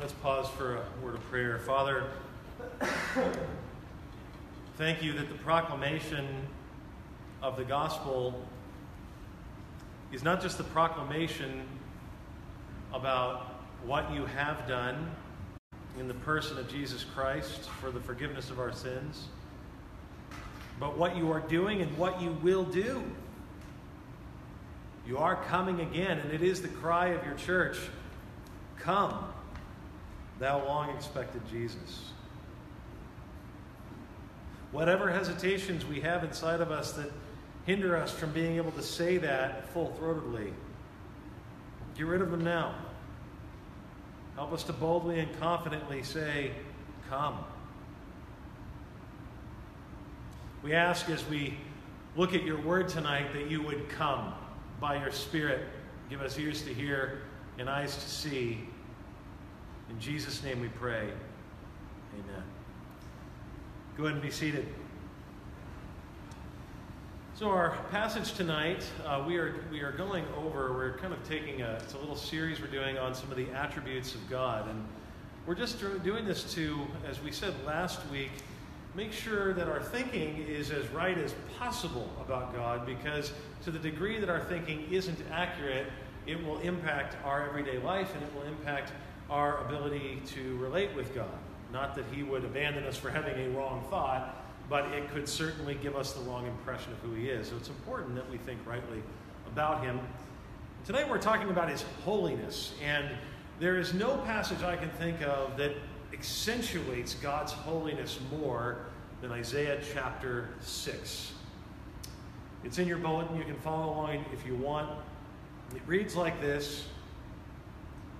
Let's pause for a word of prayer. Father, thank you that the proclamation of the gospel is not just the proclamation about what you have done in the person of Jesus Christ for the forgiveness of our sins, but what you are doing and what you will do. You are coming again, and it is the cry of your church Come thou long expected Jesus. Whatever hesitations we have inside of us that hinder us from being able to say that full throatedly, get rid of them now. Help us to boldly and confidently say, Come. We ask as we look at your word tonight that you would come by your Spirit, give us ears to hear and eyes to see in Jesus' name we pray. Amen. Go ahead and be seated. So our passage tonight, uh, we are we are going over. We're kind of taking a it's a little series we're doing on some of the attributes of God, and we're just doing this to, as we said last week, make sure that our thinking is as right as possible about God, because to the degree that our thinking isn't accurate, it will impact our everyday life and it will impact our ability to relate with God. Not that He would abandon us for having a wrong thought, but it could certainly give us the wrong impression of who He is. So it's important that we think rightly about Him. Today we're talking about His holiness, and there is no passage I can think of that accentuates God's holiness more than Isaiah chapter 6. It's in your bulletin. You can follow along if you want. It reads like this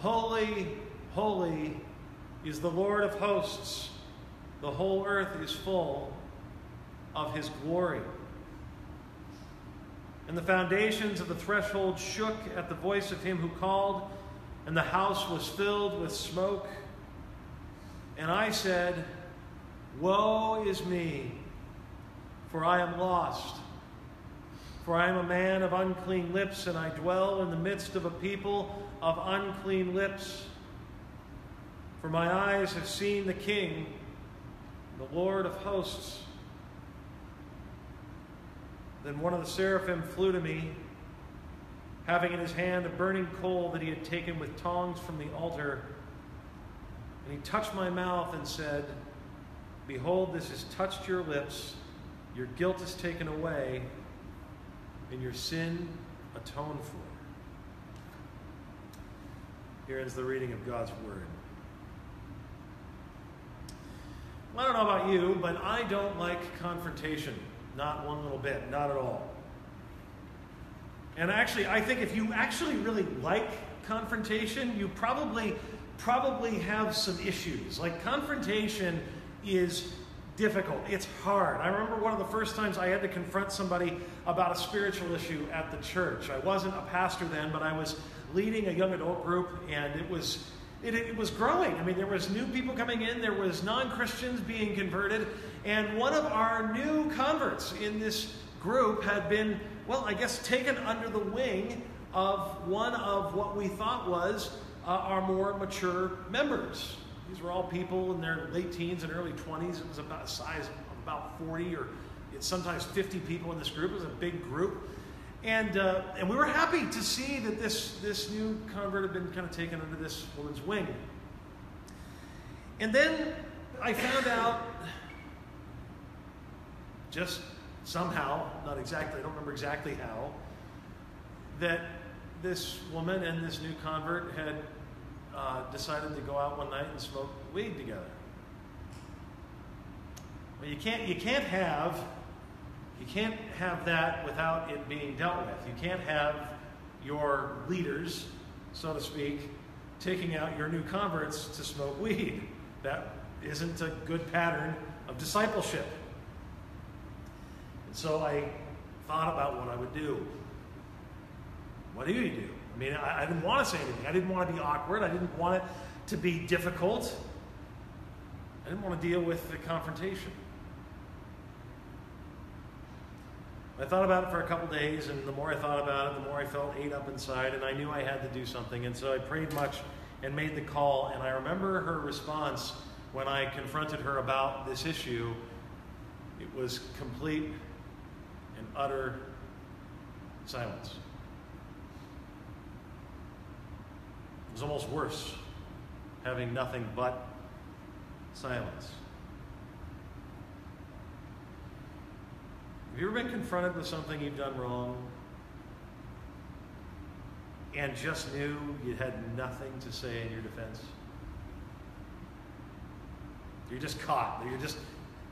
Holy, holy is the Lord of hosts. The whole earth is full of his glory. And the foundations of the threshold shook at the voice of him who called, and the house was filled with smoke. And I said, Woe is me, for I am lost. For I am a man of unclean lips, and I dwell in the midst of a people of unclean lips. For my eyes have seen the King, the Lord of hosts. Then one of the seraphim flew to me, having in his hand a burning coal that he had taken with tongs from the altar. And he touched my mouth and said, Behold, this has touched your lips. Your guilt is taken away, and your sin atoned for. Here is the reading of God's Word. Well, I don't know about you, but I don't like confrontation. Not one little bit. Not at all. And actually, I think if you actually really like confrontation, you probably probably have some issues. Like confrontation is difficult. It's hard. I remember one of the first times I had to confront somebody about a spiritual issue at the church. I wasn't a pastor then, but I was leading a young adult group, and it was it, it, was growing. I mean, there was new people coming in, there was non-Christians being converted, and one of our new converts in this group had been, well, I guess, taken under the wing of one of what we thought was uh, our more mature members. These were all people in their late teens and early 20s. It was about a size of about 40 or sometimes 50 people in this group. It was a big group. And, uh, and we were happy to see that this, this new convert had been kind of taken under this woman's wing. And then I found out, just somehow, not exactly, I don't remember exactly how, that this woman and this new convert had uh, decided to go out one night and smoke weed together. Well, you can't, you can't have you can't have that without it being dealt with. You can't have your leaders, so to speak, taking out your new converts to smoke weed. That isn't a good pattern of discipleship. And so I thought about what I would do. What do you do? I mean, I, I didn't want to say anything. I didn't want to be awkward. I didn't want it to be difficult. I didn't want to deal with the confrontation. I thought about it for a couple days, and the more I thought about it, the more I felt ate up inside, and I knew I had to do something. And so I prayed much and made the call. And I remember her response when I confronted her about this issue. It was complete and utter silence. It was almost worse having nothing but silence. Have you ever been confronted with something you've done wrong and just knew you had nothing to say in your defense? You're just caught. You're just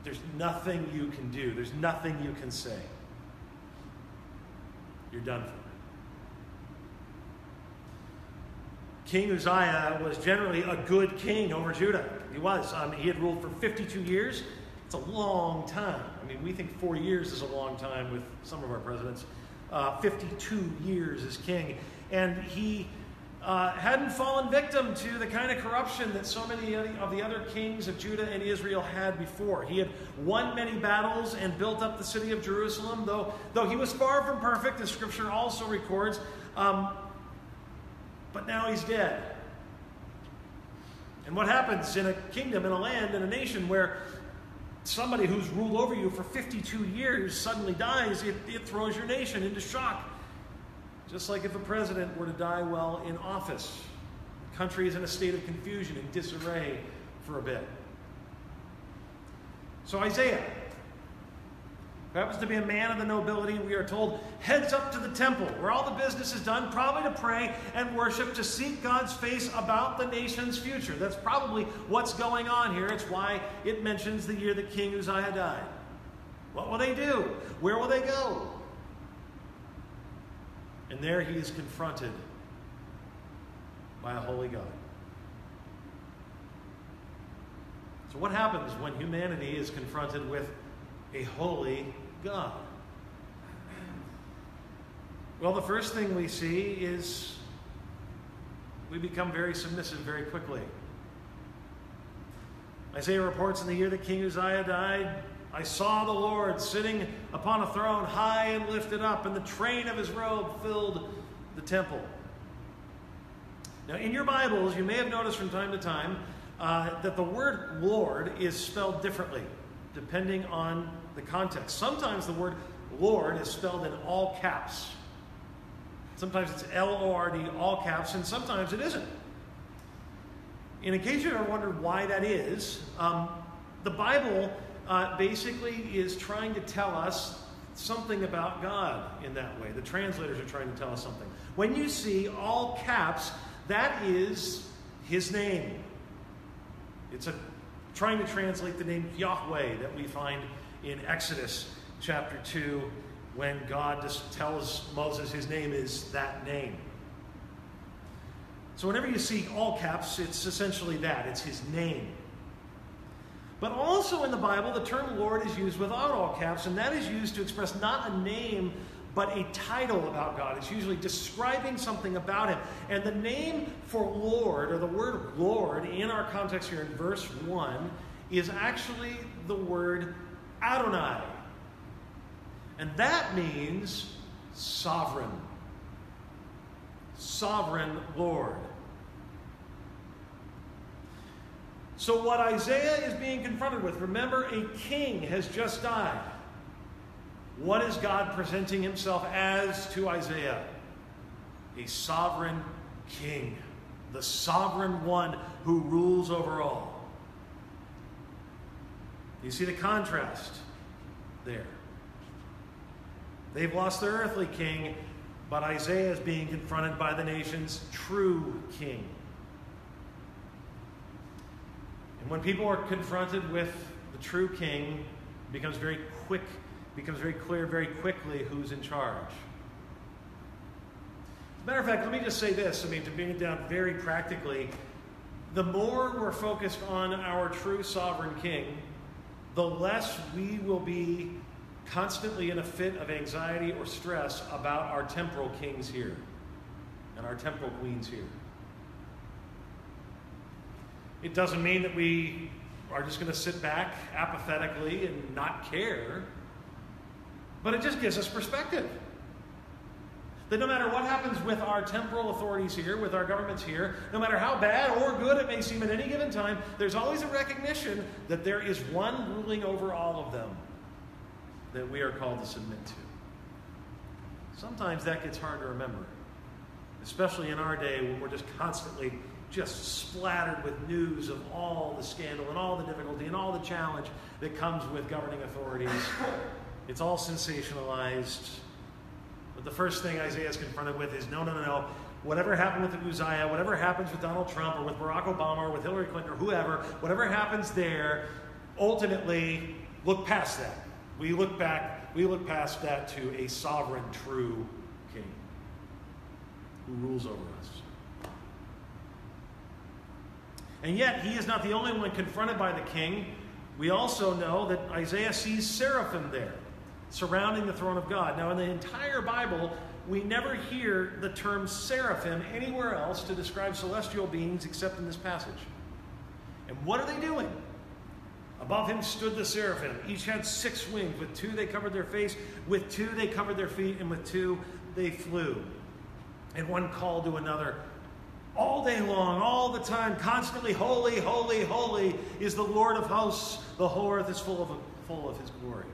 there's nothing you can do. There's nothing you can say. You're done for. King Uzziah was generally a good king over Judah. He was. Um, he had ruled for 52 years. It's a long time. I mean, we think four years is a long time with some of our presidents. Uh, 52 years as king. And he uh, hadn't fallen victim to the kind of corruption that so many of the other kings of Judah and Israel had before. He had won many battles and built up the city of Jerusalem, though, though he was far from perfect, as scripture also records. Um, but now he's dead. And what happens in a kingdom, in a land, in a nation where somebody who's ruled over you for 52 years suddenly dies, it, it throws your nation into shock. Just like if a president were to die while in office, the country is in a state of confusion and disarray for a bit. So Isaiah who happens to be a man of the nobility, we are told, heads up to the temple where all the business is done, probably to pray and worship, to seek God's face about the nation's future. That's probably what's going on here. It's why it mentions the year that King Uzziah died. What will they do? Where will they go? And there he is confronted by a holy God. So, what happens when humanity is confronted with a holy God? Well, the first thing we see is we become very submissive very quickly. Isaiah reports in the year that King Uzziah died, I saw the Lord sitting upon a throne high and lifted up, and the train of his robe filled the temple. Now, in your Bibles, you may have noticed from time to time uh, that the word Lord is spelled differently depending on the context. Sometimes the word Lord is spelled in all caps. Sometimes it's L O R D, all caps, and sometimes it isn't. In case you ever wondered why that is, um, the Bible uh, basically is trying to tell us something about God in that way. The translators are trying to tell us something. When you see all caps, that is His name. It's a trying to translate the name Yahweh that we find in Exodus chapter 2 when God just tells Moses his name is that name. So whenever you see all caps, it's essentially that it's his name. But also in the Bible, the term Lord is used without all caps, and that is used to express not a name, but a title about God. It's usually describing something about Him. And the name for Lord, or the word Lord, in our context here in verse 1, is actually the word Adonai. And that means sovereign. Sovereign Lord. So, what Isaiah is being confronted with, remember, a king has just died. What is God presenting himself as to Isaiah? A sovereign king, the sovereign one who rules over all. You see the contrast there. They've lost their earthly king, but Isaiah is being confronted by the nation's true king. And when people are confronted with the true king, it becomes very quick becomes very clear very quickly who's in charge. As a matter of fact, let me just say this. I mean, to bring it down very practically, the more we're focused on our true sovereign king, the less we will be constantly in a fit of anxiety or stress about our temporal kings here and our temporal queens here. It doesn't mean that we are just going to sit back apathetically and not care, but it just gives us perspective. That no matter what happens with our temporal authorities here, with our governments here, no matter how bad or good it may seem at any given time, there's always a recognition that there is one ruling over all of them that we are called to submit to. Sometimes that gets hard to remember, especially in our day when we're just constantly just splattered with news of all the scandal and all the difficulty and all the challenge that comes with governing authorities. It's all sensationalized. But the first thing Isaiah is confronted with is no, no, no, no. Whatever happened with Uzziah, whatever happens with Donald Trump or with Barack Obama or with Hillary Clinton or whoever, whatever happens there, ultimately look past that. We look back, we look past that to a sovereign, true king who rules over us. And yet, he is not the only one confronted by the king. We also know that Isaiah sees seraphim there, surrounding the throne of God. Now, in the entire Bible, we never hear the term seraphim anywhere else to describe celestial beings except in this passage. And what are they doing? Above him stood the seraphim. Each had six wings. With two they covered their face, with two they covered their feet, and with two they flew. And one called to another, all day long, all the time, constantly, holy, holy, holy is the Lord of hosts. The whole earth is full of, full of his glory.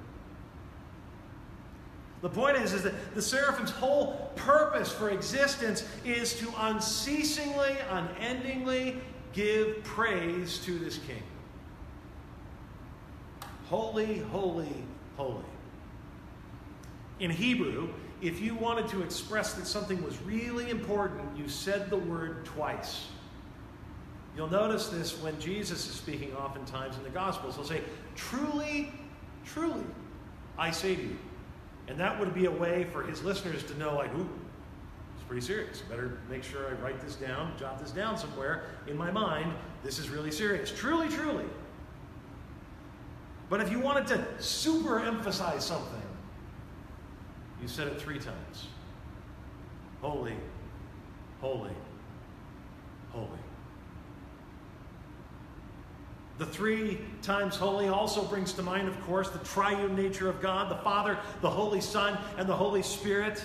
The point is, is that the seraphim's whole purpose for existence is to unceasingly, unendingly give praise to this king. Holy, holy, holy. In Hebrew, if you wanted to express that something was really important, you said the word twice. You'll notice this when Jesus is speaking oftentimes in the Gospels. He'll say, Truly, truly, I say to you. And that would be a way for his listeners to know, like, ooh, it's pretty serious. Better make sure I write this down, jot this down somewhere in my mind. This is really serious. Truly, truly. But if you wanted to super emphasize something, you said it three times Holy, holy, holy. The three times holy also brings to mind, of course, the triune nature of God the Father, the Holy Son, and the Holy Spirit.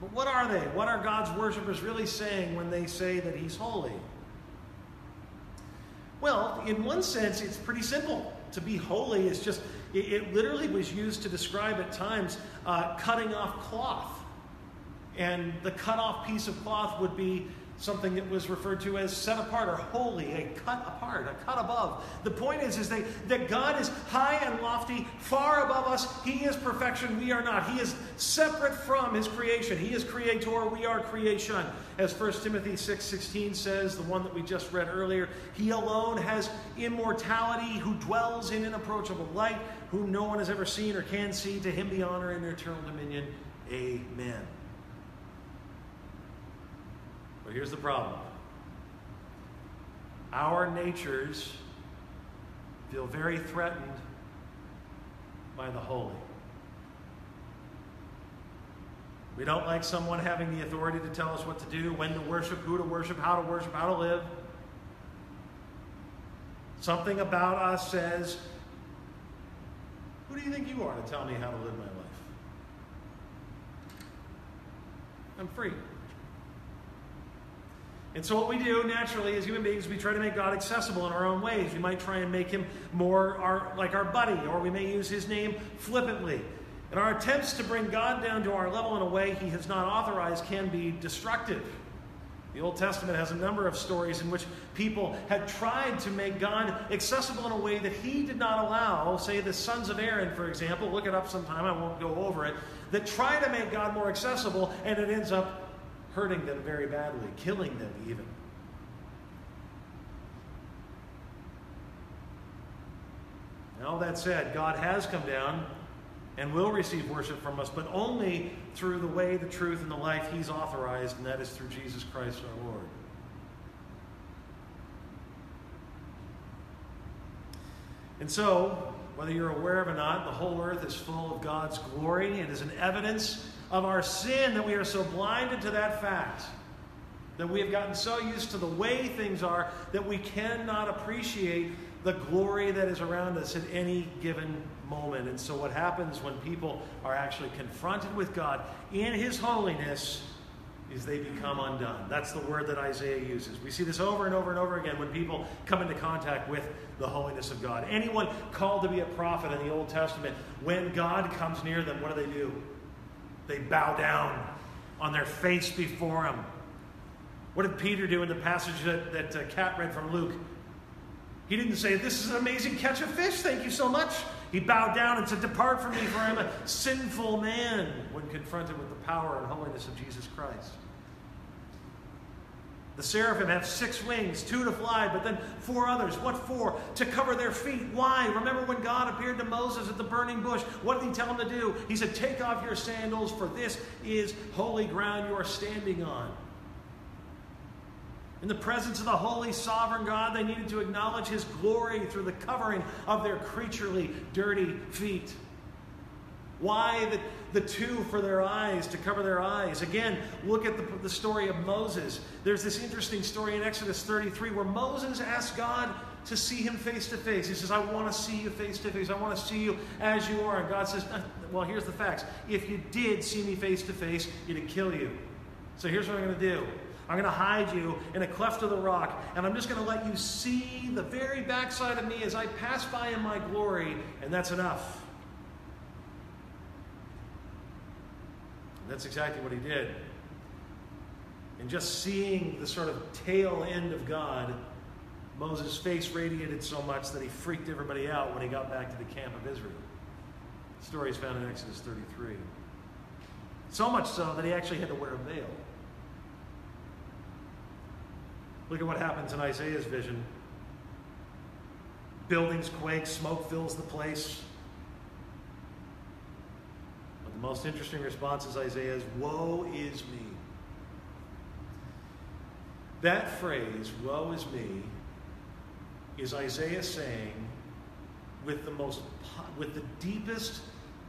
But what are they? What are God's worshippers really saying when they say that He's holy? Well, in one sense, it's pretty simple to be holy is just, it, it literally was used to describe at times uh, cutting off cloth. And the cut off piece of cloth would be something that was referred to as set apart or holy, a cut apart, a cut above. The point is, is they, that God is high and lofty, far above us. He is perfection, we are not. He is separate from his creation. He is creator, we are creation. As 1 Timothy 6:16 says, the one that we just read earlier, he alone has immortality, who dwells in inapproachable light, whom no one has ever seen or can see. To him be honor and eternal dominion. Amen. But here's the problem our natures feel very threatened by the holy. We don't like someone having the authority to tell us what to do, when to worship, who to worship, how to worship, how to live. Something about us says, Who do you think you are to tell me how to live my life? I'm free. And so, what we do naturally as human beings, we try to make God accessible in our own ways. We might try and make him more our, like our buddy, or we may use his name flippantly. And our attempts to bring God down to our level in a way he has not authorized can be destructive. The Old Testament has a number of stories in which people had tried to make God accessible in a way that he did not allow. Say the sons of Aaron, for example, look it up sometime, I won't go over it, that try to make God more accessible, and it ends up hurting them very badly, killing them even. Now, all that said, God has come down and will receive worship from us, but only through the way, the truth, and the life He's authorized, and that is through Jesus Christ our Lord. And so, whether you're aware of it or not, the whole earth is full of God's glory. It is an evidence of our sin that we are so blinded to that fact that we have gotten so used to the way things are that we cannot appreciate the glory that is around us at any given moment. And so, what happens when people are actually confronted with God in His holiness is they become undone. That's the word that Isaiah uses. We see this over and over and over again when people come into contact with the holiness of God. Anyone called to be a prophet in the Old Testament, when God comes near them, what do they do? They bow down on their face before Him. What did Peter do in the passage that, that uh, Kat read from Luke? He didn't say, This is an amazing catch of fish, thank you so much. He bowed down and said, Depart from me, for I am a sinful man, when confronted with the power and holiness of Jesus Christ. The seraphim have six wings, two to fly, but then four others. What for? To cover their feet. Why? Remember when God appeared to Moses at the burning bush? What did he tell him to do? He said, Take off your sandals, for this is holy ground you are standing on. In the presence of the holy sovereign God, they needed to acknowledge his glory through the covering of their creaturely, dirty feet. Why the, the two for their eyes, to cover their eyes? Again, look at the, the story of Moses. There's this interesting story in Exodus 33 where Moses asked God to see him face to face. He says, I want to see you face to face. I want to see you as you are. And God says, uh, Well, here's the facts. If you did see me face to face, it'd kill you. So here's what I'm going to do I'm going to hide you in a cleft of the rock, and I'm just going to let you see the very backside of me as I pass by in my glory, and that's enough. That's exactly what he did. And just seeing the sort of tail end of God, Moses' face radiated so much that he freaked everybody out when he got back to the camp of Israel. The story is found in Exodus 33. So much so that he actually had to wear a veil. Look at what happens in Isaiah's vision. Buildings quake, smoke fills the place. The most interesting response is Isaiah's Woe is me. That phrase, woe is me, is Isaiah saying with the most with the deepest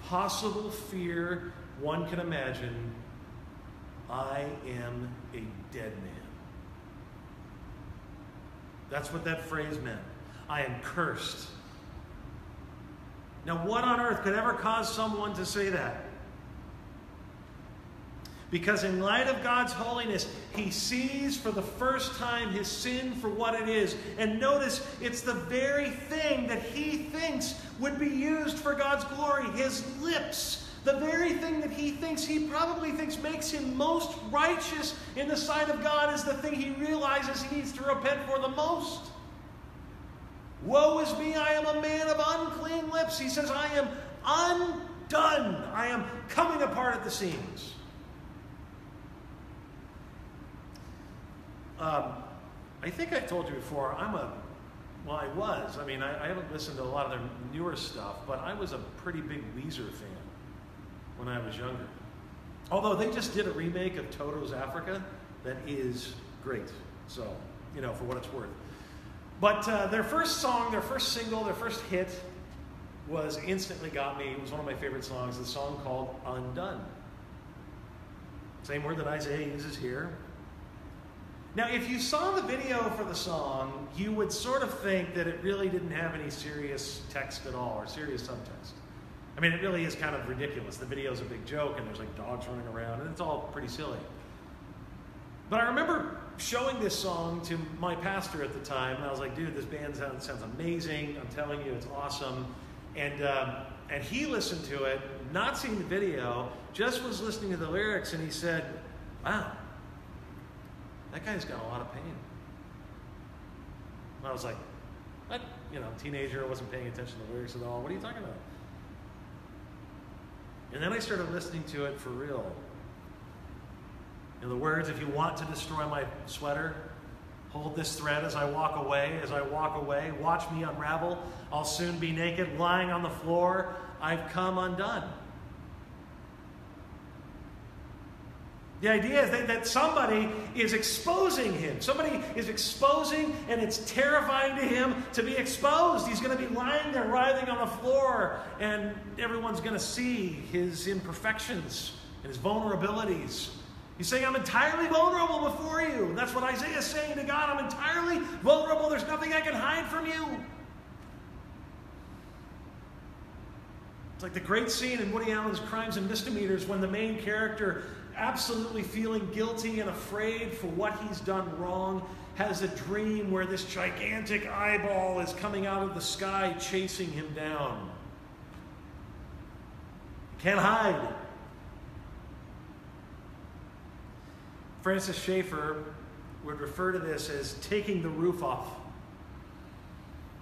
possible fear one can imagine, I am a dead man. That's what that phrase meant. I am cursed. Now, what on earth could ever cause someone to say that? Because, in light of God's holiness, he sees for the first time his sin for what it is. And notice, it's the very thing that he thinks would be used for God's glory his lips the very thing that he thinks, he probably thinks makes him most righteous in the sight of God is the thing he realizes he needs to repent for the most. Woe is me, I am a man of unclean lips. He says, I am undone. I am coming apart at the seams. Um, I think I've told you before, I'm a, well, I was. I mean, I, I haven't listened to a lot of their newer stuff, but I was a pretty big Weezer fan when I was younger. Although they just did a remake of Toto's Africa that is great. So, you know, for what it's worth. But uh, their first song, their first single, their first hit was Instantly Got Me. It was one of my favorite songs, the song called Undone. Same word that Isaiah uses here. Now, if you saw the video for the song, you would sort of think that it really didn't have any serious text at all or serious subtext. I mean, it really is kind of ridiculous. The video is a big joke, and there's like dogs running around, and it's all pretty silly. But I remember showing this song to my pastor at the time, and I was like, dude, this band sounds, sounds amazing. I'm telling you, it's awesome. And, um, and he listened to it, not seeing the video, just was listening to the lyrics, and he said, wow, that guy's got a lot of pain. And I was like, what? You know, teenager, I wasn't paying attention to the lyrics at all. What are you talking about? And then I started listening to it for real. In the words, if you want to destroy my sweater, hold this thread as I walk away. As I walk away, watch me unravel. I'll soon be naked, lying on the floor. I've come undone. The idea is that, that somebody is exposing him. Somebody is exposing, and it's terrifying to him to be exposed. He's going to be lying there writhing on the floor, and everyone's going to see his imperfections and his vulnerabilities. He's saying, I'm entirely vulnerable before you. And that's what Isaiah is saying to God. I'm entirely vulnerable. There's nothing I can hide from you. It's like the great scene in Woody Allen's Crimes and Misdemeanors when the main character absolutely feeling guilty and afraid for what he's done wrong, has a dream where this gigantic eyeball is coming out of the sky chasing him down. Can't hide. Francis Schaeffer would refer to this as taking the roof off.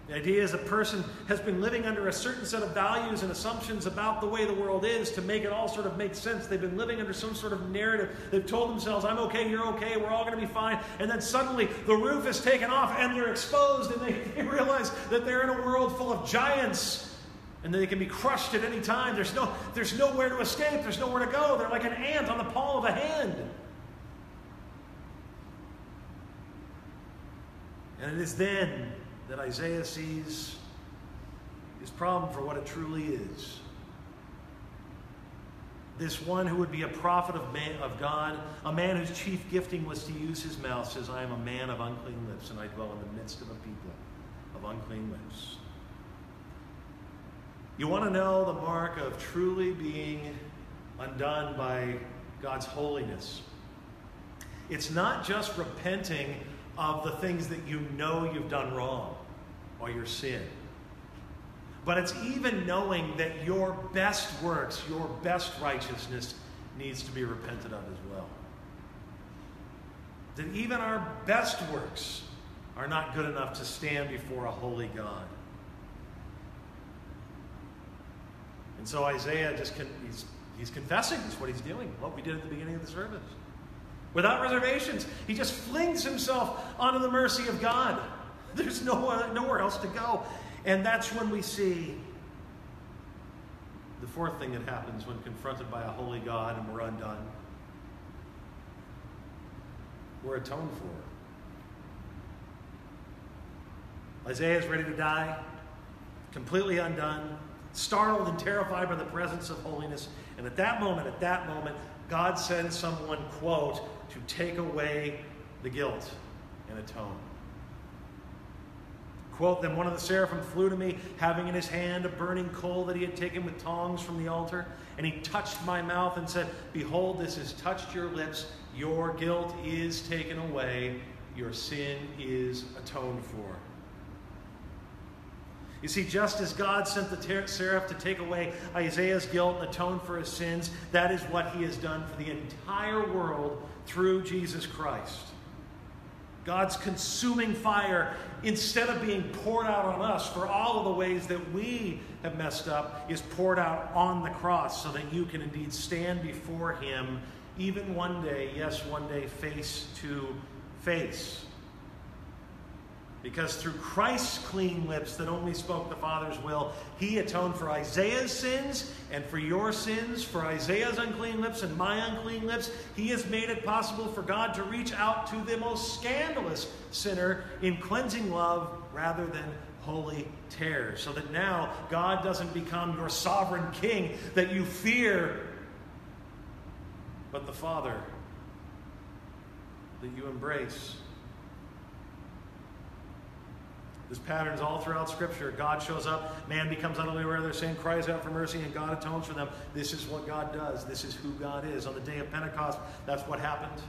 The idea is a person has been living under a certain set of values and assumptions about the way the world is to make it all sort of make sense. They've been living under some sort of narrative. They've told themselves, I'm okay, you're okay, we're all going to be fine. And then suddenly the roof is taken off and they're exposed and they, they realize that they're in a world full of giants and they can be crushed at any time. There's, no, there's nowhere to escape, there's nowhere to go. They're like an ant on the palm of a hand. And it is then that Isaiah sees his problem for what it truly is. This one who would be a prophet of, man, of God, a man whose chief gifting was to use his mouth, says, I am a man of unclean lips, and I dwell in the midst of a people of unclean lips. You want to know the mark of truly being undone by God's holiness? It's not just repenting of the things that you know you've done wrong or your sin. But it's even knowing that your best works, your best righteousness, needs to be repented of as well. That even our best works are not good enough to stand before a holy God. And so Isaiah just con- he's, he's confessing. That's what he's doing. What we did at the beginning of the service without reservations. He just flings himself onto the mercy of God. There's nowhere, nowhere else to go. And that's when we see the fourth thing that happens when confronted by a holy God and we're undone. We're atoned for. Isaiah is ready to die, completely undone, startled and terrified by the presence of holiness. And at that moment, at that moment, God sends someone, quote, to take away the guilt and atone. Quote, then one of the seraphim flew to me, having in his hand a burning coal that he had taken with tongs from the altar. And he touched my mouth and said, Behold, this has touched your lips. Your guilt is taken away. Your sin is atoned for. You see, just as God sent the seraph to take away Isaiah's guilt and atone for his sins, that is what he has done for the entire world through Jesus Christ. God's consuming fire, instead of being poured out on us for all of the ways that we have messed up, is poured out on the cross so that you can indeed stand before Him, even one day, yes, one day, face to face. Because through Christ's clean lips that only spoke the Father's will, he atoned for Isaiah's sins and for your sins, for Isaiah's unclean lips and my unclean lips. He has made it possible for God to reach out to the most scandalous sinner in cleansing love rather than holy terror. So that now God doesn't become your sovereign king that you fear, but the Father that you embrace This pattern is all throughout Scripture. God shows up, man becomes utterly aware of their sin, cries out for mercy, and God atones for them. This is what God does. This is who God is. On the day of Pentecost, that's what happened.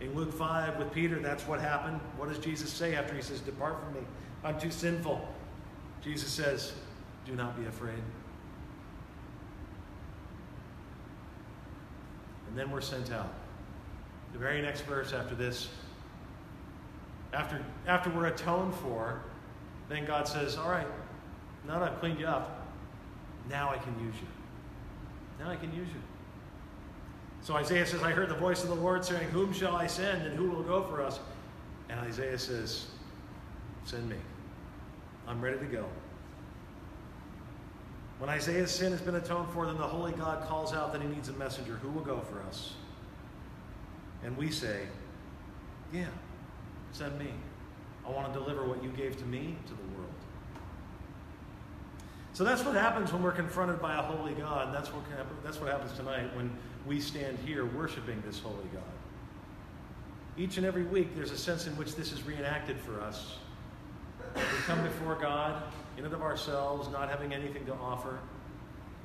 In Luke 5 with Peter, that's what happened. What does Jesus say after he says, Depart from me? I'm too sinful. Jesus says, Do not be afraid. And then we're sent out. The very next verse after this, after, after we're atoned for, then God says, All right, now that I've cleaned you up, now I can use you. Now I can use you. So Isaiah says, I heard the voice of the Lord saying, Whom shall I send and who will go for us? And Isaiah says, Send me. I'm ready to go. When Isaiah's sin has been atoned for, then the holy God calls out that he needs a messenger. Who will go for us? And we say, Yeah, send me. I want to deliver what you gave to me to the world. So that's what happens when we're confronted by a holy God. That's what, that's what happens tonight when we stand here worshiping this holy God. Each and every week, there's a sense in which this is reenacted for us. We come before God in and of ourselves, not having anything to offer.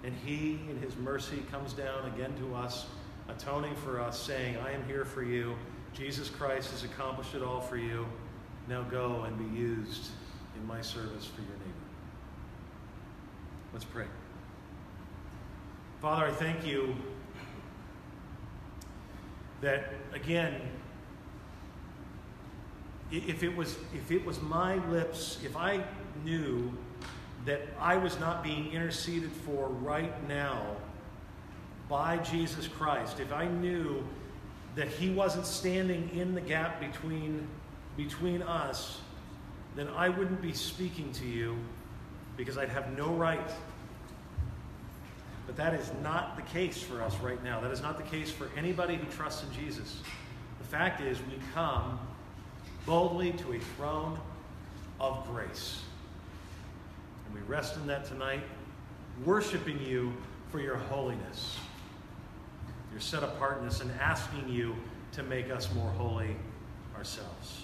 And He, in His mercy, comes down again to us, atoning for us, saying, I am here for you. Jesus Christ has accomplished it all for you. Now go and be used in my service for your neighbor. Let's pray. Father, I thank you that, again, if it was if it was my lips if i knew that i was not being interceded for right now by jesus christ if i knew that he wasn't standing in the gap between between us then i wouldn't be speaking to you because i'd have no right but that is not the case for us right now that is not the case for anybody who trusts in jesus the fact is we come boldly to a throne of grace. And we rest in that tonight, worshiping you for your holiness, your set apartness, and asking you to make us more holy ourselves.